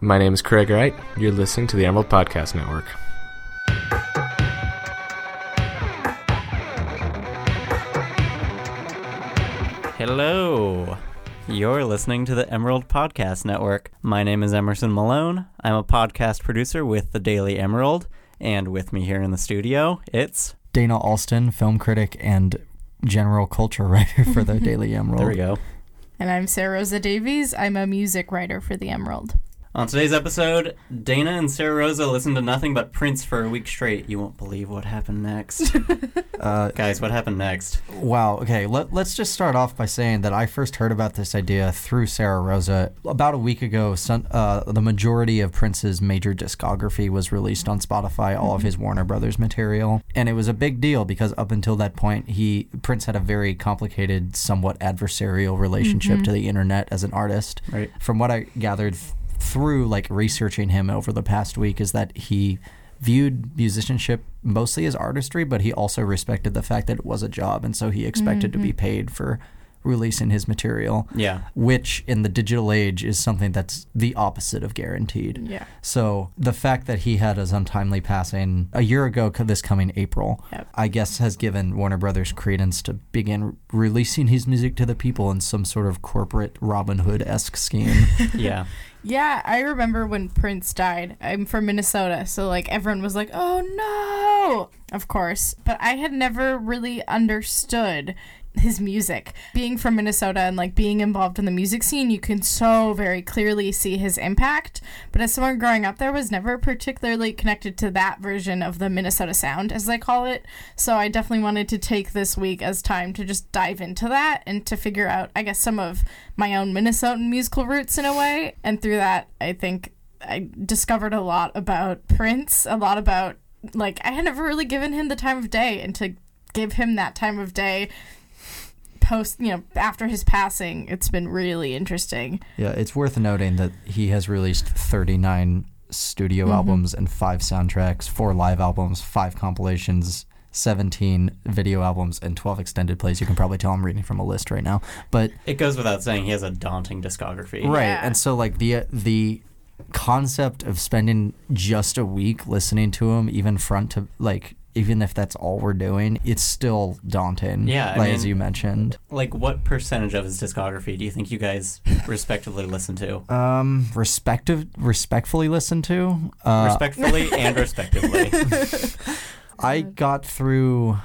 My name is Craig Wright. You're listening to the Emerald Podcast Network. Hello. You're listening to the Emerald Podcast Network. My name is Emerson Malone. I'm a podcast producer with the Daily Emerald, and with me here in the studio, it's Dana Alston, film critic and general culture writer for the Daily Emerald. there we go. And I'm Sarah Rosa Davies. I'm a music writer for The Emerald. On today's episode, Dana and Sarah Rosa listened to nothing but Prince for a week straight. You won't believe what happened next. Uh, Guys, what happened next? wow. Okay. Let, let's just start off by saying that I first heard about this idea through Sarah Rosa about a week ago. Some, uh, the majority of Prince's major discography was released on Spotify, all of his Warner Brothers material, and it was a big deal because up until that point, he Prince had a very complicated, somewhat adversarial relationship to the internet as an artist. Right. from what I gathered th- through like researching him over the past week is that he viewed musicianship mostly as artistry, but he also respected the fact that it was a job, and so he expected to be mm-hmm. paid for releasing his material. Yeah. Which in the digital age is something that's the opposite of guaranteed. Yeah. So the fact that he had his untimely passing a year ago, this coming April, Yep. I guess has given Warner Brothers credence to begin releasing his music to the people in some sort of corporate Robin Hood esque scheme. Yeah. Yeah, I remember when Prince died. I'm from Minnesota, so like everyone was like, "Oh no!" Of course, but I had never really understood his music. Being from Minnesota and like being involved in the music scene, you can so very clearly see his impact. But as someone growing up there was never particularly connected to that version of the Minnesota sound as they call it. So I definitely wanted to take this week as time to just dive into that and to figure out I guess some of my own Minnesotan musical roots in a way. And through that, I think I discovered a lot about Prince, a lot about like I had never really given him the time of day and to give him that time of day post, you know, after his passing, it's been really interesting. Yeah, it's worth noting that he has released 39 studio Mm-hmm. albums and five soundtracks, four live albums, five compilations, 17 video albums, and 12 extended plays. You can probably tell I'm reading from a list right now. But It goes without saying he has a daunting discography. right, Yeah. and so like the the concept of spending just a week listening to him, even front to like. Even if that's all we're doing, it's still daunting. Yeah, I like as you mentioned. Like, what percentage of his discography do you think you guys respectively listen to? Um, respective, respectfully listen to. Uh, Respectfully and respectively. I got through.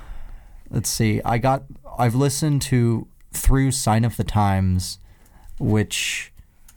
Let's see. I got. I've listened to through Sign of the Times, which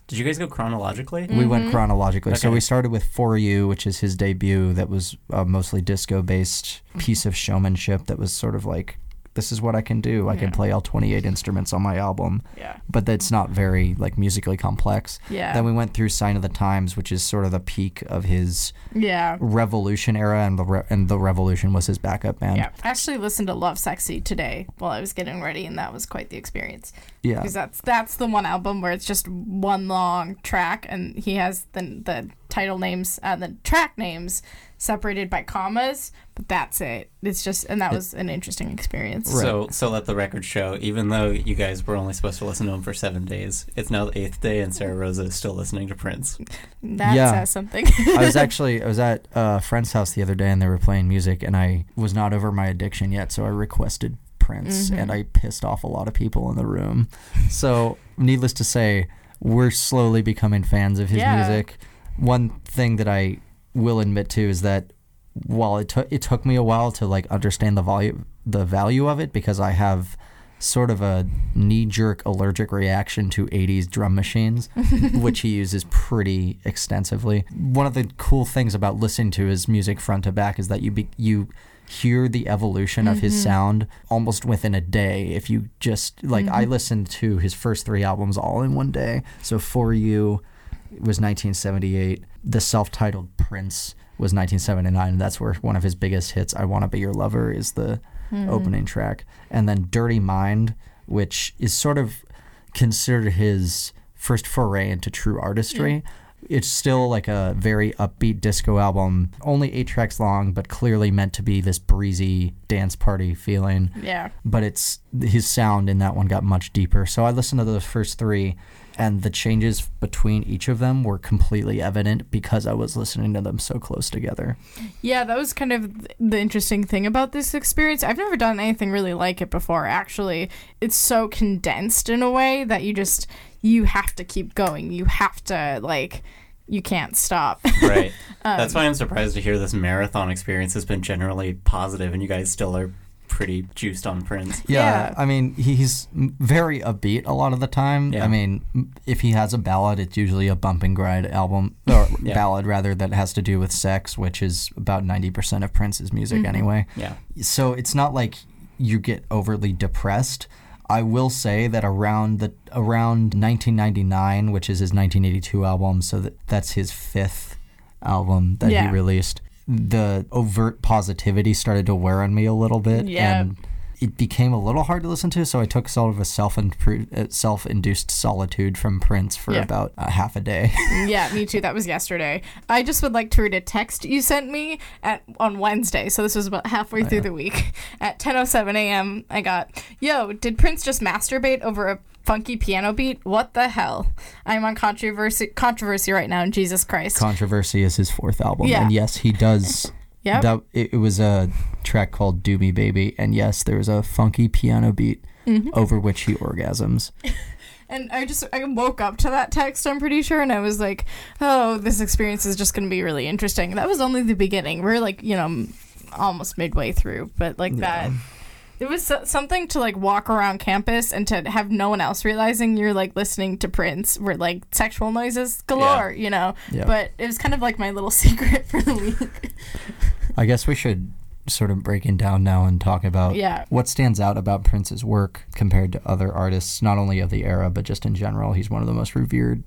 Did you guys go chronologically? we went mm-hmm. chronologically. So we started with For You, which is his debut. That was a mostly disco based mm-hmm. piece of showmanship. That was sort of like, this is what I can do. I can play all 28 instruments on my album, Yeah. but that's not very like musically complex. Yeah. Then we went through Sign of the Times, which is sort of the peak of his Yeah. Revolution era, and the re- and the Revolution was his backup band. Yeah. I actually listened to Lovesexy today while I was getting ready and that was quite the experience. Yeah. Because that's that's the one album where it's just one long track and he has the the title names uh, the track names separated by commas, but that's it. It's just and that was an interesting experience. Right. So, so let the record show. Even though you guys were only supposed to listen to him for seven days, it's now the eighth day, and Sarah Rosa is still listening to Prince. That Yeah. says something. I was actually I was at a friend's house the other day and they were playing music and I was not over my addiction yet, so I requested Prince mm-hmm. and I pissed off a lot of people in the room. So needless to say, we're slowly becoming fans of his Yeah. music. One thing that I will admit to is that while it took it took me a while to like understand the value the value of it because I have sort of a knee jerk allergic reaction to 80s drum machines, which he uses pretty extensively. One of the cool things about listening to his music front to back is that you be, you hear the evolution of his mm-hmm. sound almost within a day if you just like I mm-hmm. listened to his first 3 albums all in one day. So for you was 1978. The self-titled Prince was 1979. And that's where one of his biggest hits, "I Want to Be Your Lover," is the hmm. opening track, and then "Dirty Mind," which is sort of considered his first foray into true artistry. It's still like a very upbeat disco album, only eight tracks long, but clearly meant to be this breezy dance party feeling Yeah. but it's his sound in that one got much deeper. So I listened to the first three, and the changes between each of them were completely evident because I was listening to them so close together. Yeah, that was kind of the interesting thing about this experience. I've never done anything really like it before, actually. It's so condensed in a way that you just you have to keep going. You have to like you can't stop. right. Um, That's why I'm surprised to hear this marathon experience has been generally positive and you guys still are pretty juiced on Prince. Yeah, Yeah. I mean, he's very upbeat a lot of the time. Yeah. I mean, if he has a ballad, it's usually a bump and grind album, or Yeah. ballad rather, that has to do with sex, which is about 90% of Prince's music mm-hmm. anyway. Yeah. So it's not like you get overly depressed. I will say that around the around 1999, which is his 1982 album, so that, that's his fifth album that Yeah. he released. The overt positivity started to wear on me a little bit, Yeah. and it became a little hard to listen to. So I took sort of a self uh, self induced solitude from Prince for Yeah. about a half a day. yeah, me too. That was yesterday. I just would like to read a text you sent me at on Wednesday. So this was about halfway through oh, the week. At 10:07 a.m., I got, "Yo, did Prince just masturbate over a funky piano beat? What the hell? I'm on controversy controversy right now. In Jesus Christ. Controversy is his fourth album, Yeah. and yes, he does. Yep. That it, it was a track called "Do Me Baby," and yes, there was a funky piano beat Mm-hmm. over which he orgasms. And I just I woke up to that text, I'm pretty sure, and I was like, "Oh, this experience is just going to be really interesting." That was only the beginning. We're like, you know, almost midway through, but like that it was so- something to like walk around campus and to have no one else realizing you're like listening to Prince where like sexual noises galore, you know. Yeah. But it was kind of like my little secret for the week. I guess we should sort of break it down now and talk about Yeah. what stands out about Prince's work compared to other artists, not only of the era, but just in general. He's one of the most revered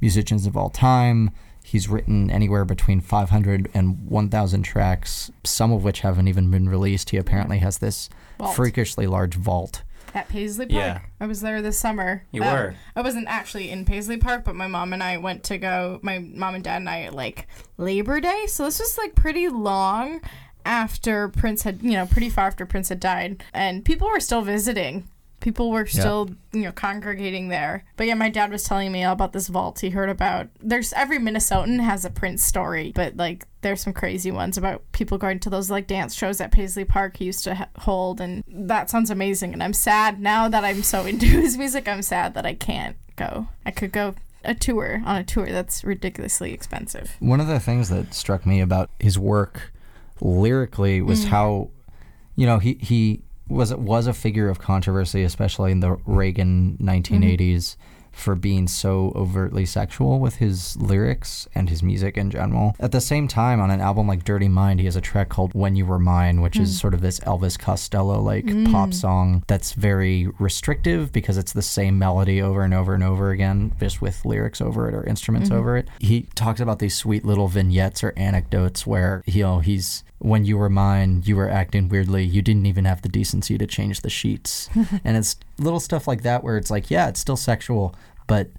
musicians of all time. He's written anywhere between 500 and 1,000 tracks, some of which haven't even been released. He apparently has this Vault. freakishly large vault. At Paisley Park. Yeah. I was there this summer. You Uh, were. I wasn't actually in Paisley Park, but my mom and I went to go. My mom and dad and I like Labor Day, so this was like pretty long after Prince had, you know, pretty far after Prince had died, and people were still visiting. People were still, you know, congregating there. But yeah, my dad was telling me all about this vault he heard about. There's every Minnesotan has a Prince story, but like there's some crazy ones about people going to those like dance shows at Paisley Park he used to ha- hold, and that sounds amazing. And I'm sad now that I'm so into his music. I'm sad that I can't go. I could go a tour on a tour that's ridiculously expensive. One of the things that struck me about his work lyrically was mm. how, you know, he he was was a figure of controversy, especially in the Reagan mm-hmm. 1980s, for being so overtly sexual with his lyrics and his music in general. At the same time, on an album like Dirty Mind, he has a track called When You Were Mine, which is mm. sort of this Elvis Costello like pop mm. song that's very restrictive because it's the same melody over and over and over again, just with lyrics over it or instruments mm-hmm. over it. He talks about these sweet little vignettes or anecdotes where you know he's when you were mine, you were acting weirdly. You didn't even have the decency to change the sheets. and it's little stuff like that where it's like, yeah, it's still sexual, but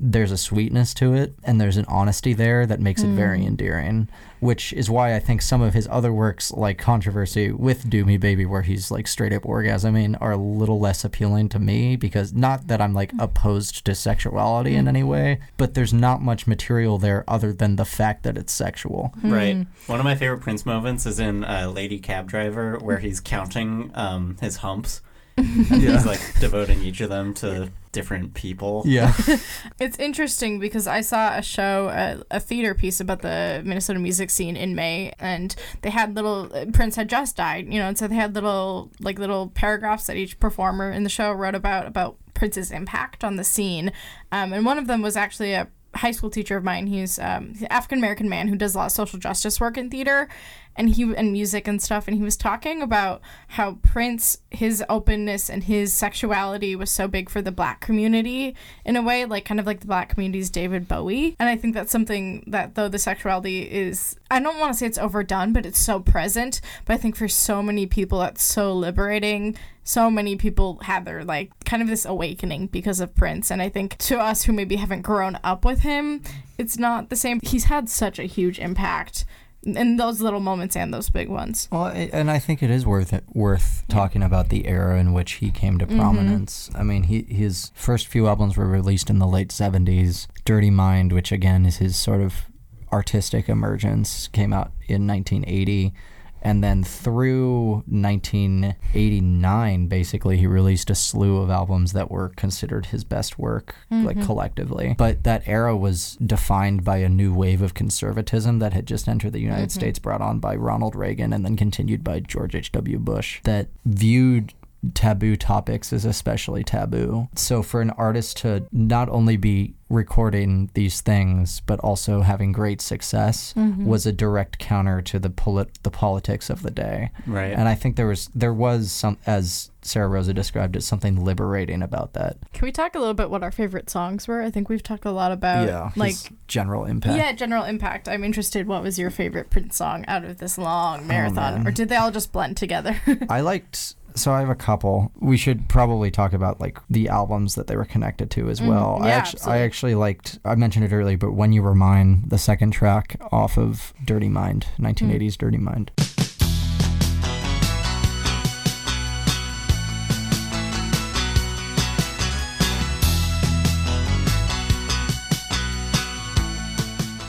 there's a sweetness to it and there's an honesty there that makes it very endearing which is why i think some of his other works like controversy with do me baby where he's like straight up orgasming are a little less appealing to me because not that i'm like opposed to sexuality in any way but there's not much material there other than the fact that it's sexual Right. One of my favorite Prince moments is in uh, Lady Cab Driver, where he's counting um, his humps. And he's like devoting each of them to different people. yeah. It's interesting because I saw a show, a, a theater piece about the Minnesota music scene in May, and they had little Prince had just died, you know, and so they had little like little paragraphs that each performer in the show wrote about about Prince's impact on the scene, um, and one of them was actually a high school teacher of mine. He's um, an African American man who does a lot of social justice work in theater, and he and music and stuff. And he was talking about how Prince, his openness and his sexuality was so big for the Black community in a way, like kind of like the Black community's David Bowie. And I think that's something that though the sexuality is, I don't want to say it's overdone, but it's so present. But I think for so many people, that's so liberating so many people had their like kind of this awakening because of Prince and I think to us who maybe haven't grown up with him it's not the same he's had such a huge impact in those little moments and those big ones. Well, and I think it is worth it, worth talking about the era in which he came to mm-hmm. prominence. I mean, he his first few albums were released in the late '70s. Dirty Mind, which again is his sort of artistic emergence, came out in 1980. And then through 1989, basically, he released a slew of albums that were considered his best work, like mm-hmm. collectively. But that era was defined by a new wave of conservatism that had just entered the United mm-hmm. States, brought on by Ronald Reagan and then continued by George H.W. Bush, that viewed taboo topics is especially taboo. So for an artist to not only be recording these things but also having great success mm-hmm. was a direct counter to the polit- the politics of the day. Right. And I think there was there was some as Sarah Rosa described it something liberating about that. Can we talk a little bit what our favorite songs were? I think we've talked a lot about yeah, like general impact. yeah, general impact. I'm interested. What was your favorite Prince song out of this long oh, marathon, Oh, or did they all just blend together? I liked. So I have a couple. We should probably talk about like the albums that they were connected to as well. I Mm-hmm. Yeah, actually, I actually liked. I mentioned it earlier, but "When You Were Mine," the second track off of "Dirty Mind," 1980s "Dirty Mind."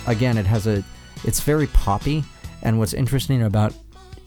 Again, it has a. It's very poppy, and what's interesting about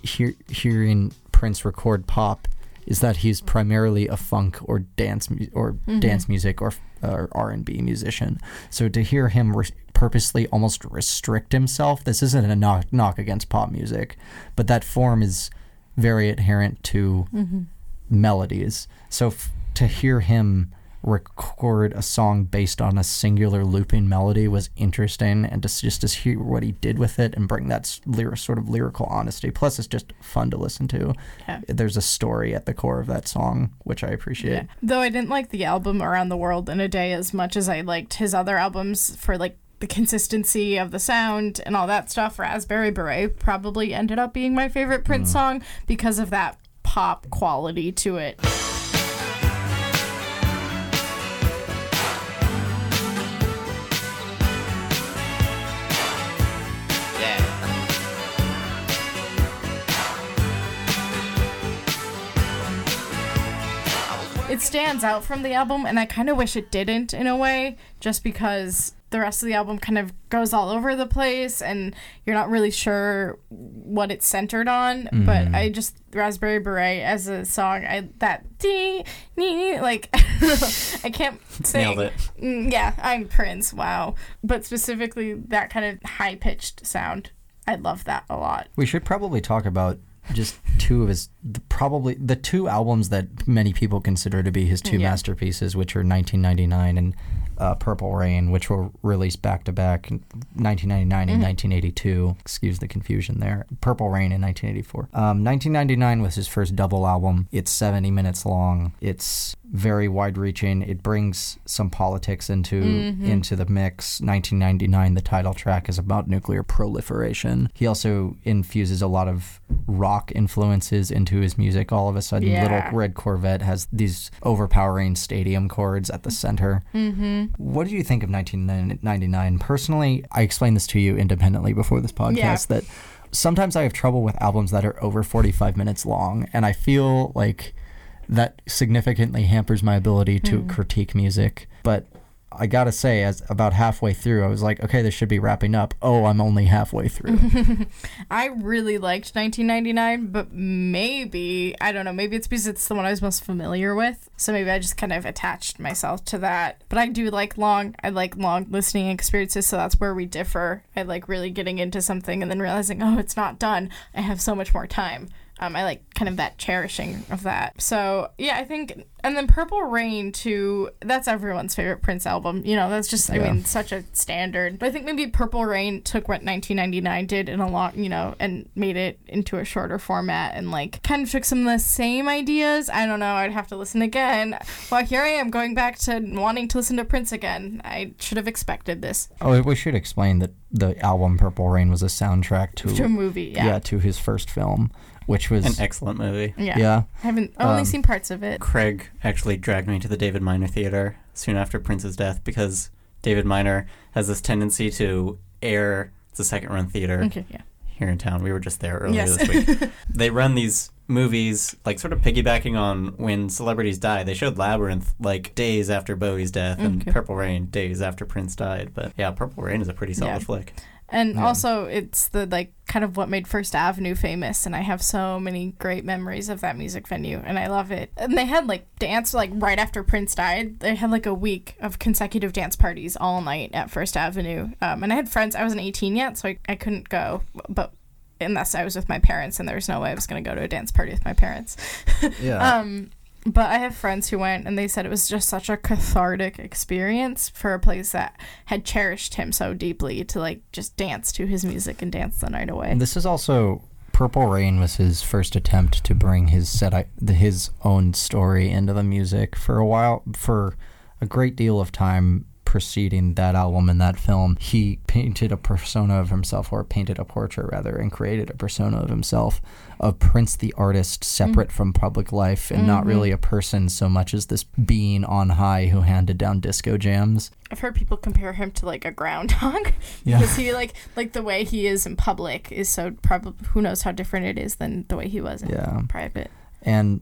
hear, hearing Prince record pop is that he's primarily a funk or dance mu- or mm-hmm. dance music or, or R&B musician. So to hear him re- purposely almost restrict himself, this isn't a knock knock against pop music, but that form is very adherent to mm-hmm. melodies. So f- to hear him record a song based on a singular looping melody was interesting, and to, just to hear what he did with it and bring that lyric, sort of lyrical honesty. Plus, it's just fun to listen to. Yeah. There's a story at the core of that song, which I appreciate. Though I didn't like the album Around the World in a Day as much as I liked his other albums for like the consistency of the sound and all that stuff. Raspberry Beret probably ended up being my favorite Prince mm. song because of that pop quality to it. It stands out from the album, and I kind of wish it didn't in a way, just because the rest of the album kind of goes all over the place, and you're not really sure what it's centered on. But I just Raspberry Beret as a song, I that dee, nee, like I can't sing. Nailed it. Mm, yeah, I'm Prince. Wow, but specifically that kind of high pitched sound, I love that a lot. We should probably talk about just two of his the, probably the two albums that many people consider to be his two Yeah. masterpieces, which are 1999 and uh, Purple Rain, which were released back to back in 1999 and 1982. Excuse the confusion there. Purple Rain in 1984. Um, 1999 was his first double album. It's 70 minutes long. It's very wide reaching. It brings some politics into into the mix. 1999, the title track is about nuclear proliferation. He also infuses a lot of rock influences into his music. All of a sudden, Yeah. Little Red Corvette has these overpowering stadium chords at the center. Mm-hmm. What do you think of 1999? Personally, I explained this to you independently before this podcast Yeah. that sometimes I have trouble with albums that are over 45 minutes long, and I feel like that significantly hampers my ability to Hmm. critique music. But I gotta say, as about halfway through, I was like, okay, this should be wrapping up. Oh, I'm only halfway through. I really liked 1999, but maybe, I don't know, maybe it's because it's the one I was most familiar with. So maybe I just kind of attached myself to that. But I do like long, I like long listening experiences, so that's where we differ. I like really getting into something and then realizing, oh, it's not done. I have so much more time. Um, I like kind of that cherishing of that. So yeah, I think, and then Purple Rain too. That's everyone's favorite Prince album. You know, that's just, I Yeah. mean, such a standard. But I think maybe Purple Rain took what 1999 did in a lot, you know, and made it into a shorter format and like kind of took some of the same ideas. I don't know. I'd have to listen again. Well, here I am going back to wanting to listen to Prince again. I should have expected this oh, we should explain that the album Purple Rain was a soundtrack to, to a movie. yeah. Yeah. to his first film, which was An excellent movie. Yeah. yeah. I haven't I've only Um, seen parts of it. Craig actually dragged me to the David Minor Theater soon after Prince's death because David Minor has this tendency to air the second run theater. Okay, yeah. here in town. We were just there earlier Yes. this week. they run these movies like sort of piggybacking on when celebrities die. They showed Labyrinth like days after Bowie's death and Okay. Purple Rain days after Prince died. But yeah, Purple Rain is a pretty solid Yeah. flick. And Yeah. also, it's the like kind of what made First Avenue famous, and I have so many great memories of that music venue, and I love it. And they had like dance like right after Prince died. They had like a week of consecutive dance parties all night at First Avenue. Um, and I had friends. I wasn't 18 yet, so I, I couldn't go, but unless I was with my parents, and there was no way I was going to go to a dance party with my parents. Yeah. Um, but I have friends who went and they said it was just such a cathartic experience for a place that had cherished him so deeply to like just dance to his music and dance the night away. This is also Purple Rain was his first attempt to bring his set his own story into the music for a while for a great deal of time preceding that album and that film he painted a persona of himself or painted a portrait rather and created a persona of himself of Prince the artist separate from public life and not Mhm. really a person so much as this being on high who handed down disco jams I've heard people compare him to like a groundhog Yeah. because he like like the way he is in public is so probably who knows how different it is than the way he was in Yeah. private. and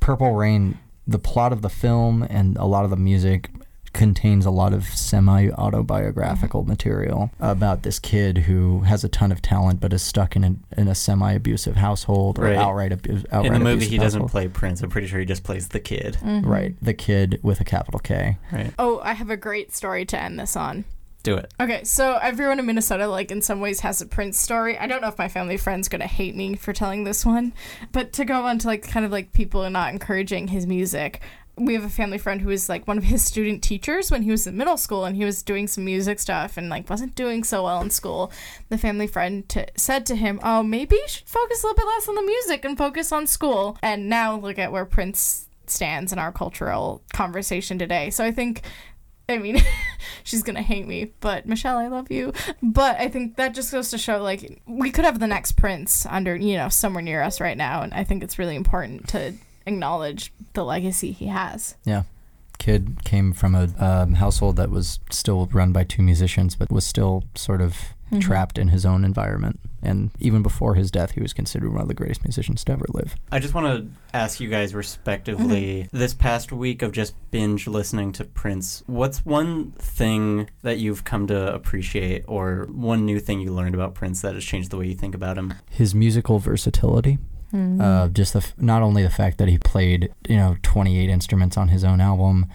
Purple Rain, the plot of the film and a lot of the music contains a lot of semi autobiographical material about this kid who has a ton of talent but is stuck in a, in a semi abusive household or Right. outright, abu- outright In the movie, abusive he doesn't household. play Prince. I'm pretty sure he just plays the kid. Mhm. Right, the kid with a capital K. Right. Oh, I have a great story to end this on. Do it. Okay, so everyone in Minnesota, like in some ways, has a Prince story. I don't know if my family friend's gonna hate me for telling this one, but to go on to like kind of like people not encouraging his music. We have a family friend who was like one of his student teachers when he was in middle school, and he was doing some music stuff and like wasn't doing so well in school. The family friend t- said to him, "Oh, maybe you should focus a little bit less on the music and focus on school." And now look at where Prince stands in our cultural conversation today. So I think I mean, she's gonna hate me, but Michelle, I love you. But I think that just goes to show, like, we could have the next prince under, you know, somewhere near us right now, and I think it's really important to acknowledge the legacy he has. Yeah. Kid came from a um, household that was still run by two musicians, but was still sort of Mhm. trapped in his own environment. And even before his death, he was considered one of the greatest musicians to ever live. I just want to ask you guys respectively this past week of just binge listening to Prince, what's one thing that you've come to appreciate or one new thing you learned about Prince that has changed the way you think about him? His musical versatility. Uh, just the f- not only the fact that he played you know 28 instruments on his own album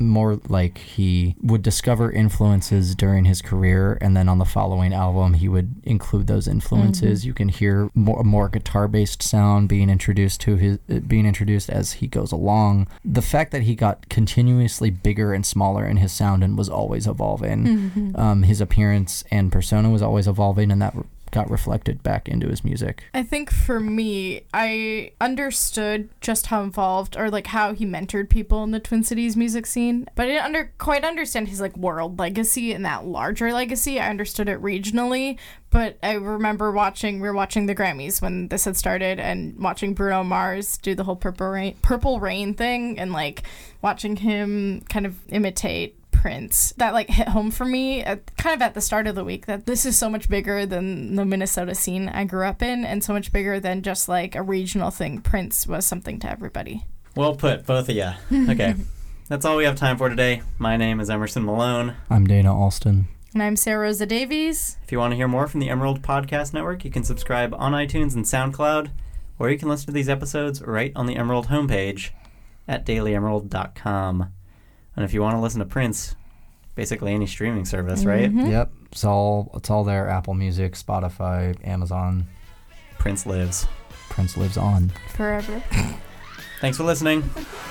more like he would discover influences during his career and then on the following album he would include those influences. You can hear more, more guitar based sound being introduced to his uh, being introduced as he goes along. The fact that he got continuously bigger and smaller in his sound and was always evolving Mm-hmm. um, his appearance and persona was always evolving and that got reflected back into his music I think for me, I understood just how involved or like how he mentored people in the Twin Cities music scene, but I didn't under quite understand his like world legacy and that larger legacy. I understood it regionally, but I remember watching we were watching the Grammys when this had started and watching Bruno Mars do the whole purple rain purple rain thing and like watching him kind of imitate Prince that like hit home for me at, kind of at the start of the week that this is so much bigger than the Minnesota scene I grew up in and so much bigger than just like a regional thing. Prince was something to everybody. Well put, both of you. Okay. That's all we have time for today. My name is Emerson Malone. i'm dana alston And I'm Sarah Rosa Davies. If you want to hear more from the Emerald Podcast Network, you can subscribe on iTunes and SoundCloud, or you can listen to these episodes right on the Emerald homepage at dailyemerald.com. And if you want to listen to Prince, basically any streaming service, right? Mhm. Yep, it's all it's all there. Apple Music, Spotify, Amazon. Prince lives. Prince lives on. Forever. Thanks for listening.